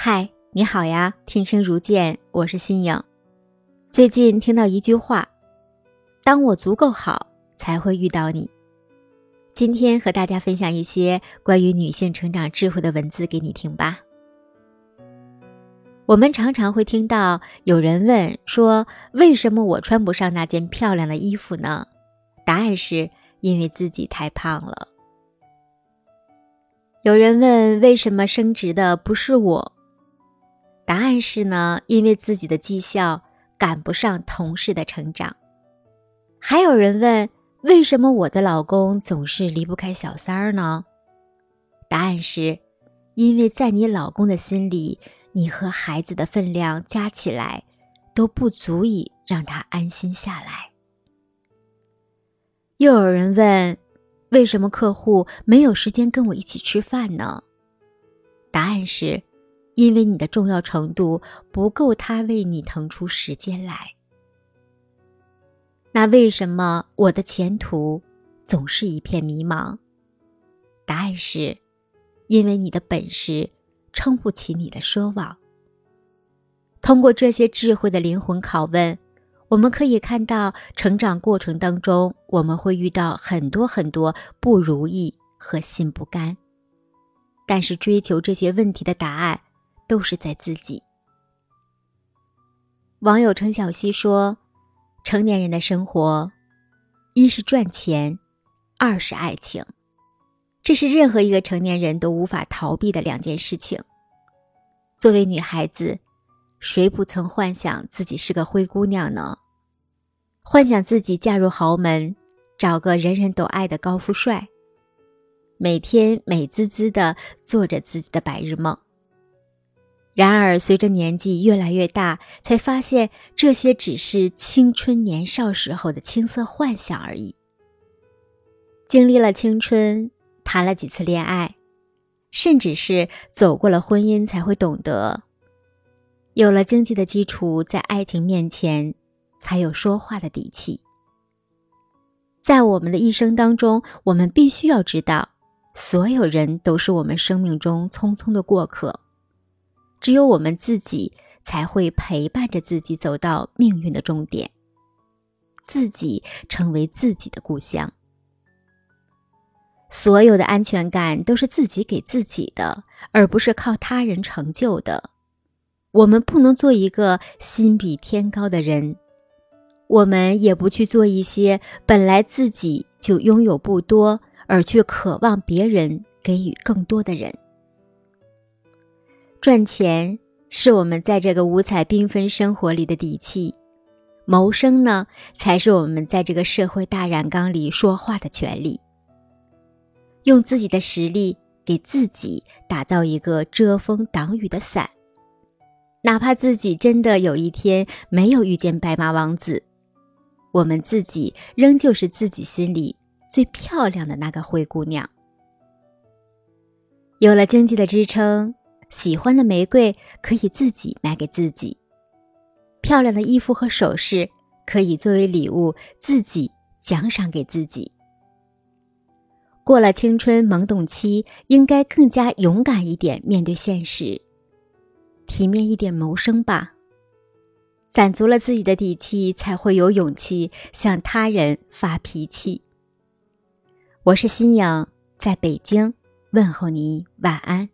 嗨，你好呀！听声如见，我是新颖。最近听到一句话：“当我足够好，才会遇到你。”今天和大家分享一些关于女性成长智慧的文字给你听吧。我们常常会听到有人问说：“为什么我穿不上那件漂亮的衣服呢？”答案是因为自己太胖了。有人问：“为什么升职的不是我？”答案是呢，因为自己的绩效赶不上同事的成长。还有人问，为什么我的老公总是离不开小三儿呢？答案是，因为在你老公的心里，你和孩子的分量加起来都不足以让他安心下来。又有人问，为什么客户没有时间跟我一起吃饭呢？答案是。因为你的重要程度不够，他为你腾出时间来。那为什么我的前途总是一片迷茫？答案是，因为你的本事撑不起你的奢望。通过这些智慧的灵魂拷问，我们可以看到，成长过程当中我们会遇到很多很多不如意和心不甘，但是追求这些问题的答案。都是在自己。网友程小希说：“成年人的生活，一是赚钱，二是爱情，这是任何一个成年人都无法逃避的两件事情。作为女孩子，谁不曾幻想自己是个灰姑娘呢？幻想自己嫁入豪门，找个人人都爱的高富帅，每天美滋滋的做着自己的白日梦。”然而，随着年纪越来越大，才发现这些只是青春年少时候的青涩幻想而已。经历了青春，谈了几次恋爱，甚至是走过了婚姻，才会懂得，有了经济的基础，在爱情面前才有说话的底气。在我们的一生当中，我们必须要知道，所有人都是我们生命中匆匆的过客。只有我们自己才会陪伴着自己走到命运的终点，自己成为自己的故乡。所有的安全感都是自己给自己的，而不是靠他人成就的。我们不能做一个心比天高的人，我们也不去做一些本来自己就拥有不多，而却渴望别人给予更多的人。赚钱是我们在这个五彩缤纷生活里的底气，谋生呢，才是我们在这个社会大染缸里说话的权利。用自己的实力给自己打造一个遮风挡雨的伞，哪怕自己真的有一天没有遇见白马王子，我们自己仍旧是自己心里最漂亮的那个灰姑娘。有了经济的支撑。喜欢的玫瑰可以自己买给自己，漂亮的衣服和首饰可以作为礼物自己奖赏给自己。过了青春懵懂期，应该更加勇敢一点面对现实，体面一点谋生吧。攒足了自己的底气，才会有勇气向他人发脾气。我是新颖，在北京问候你晚安。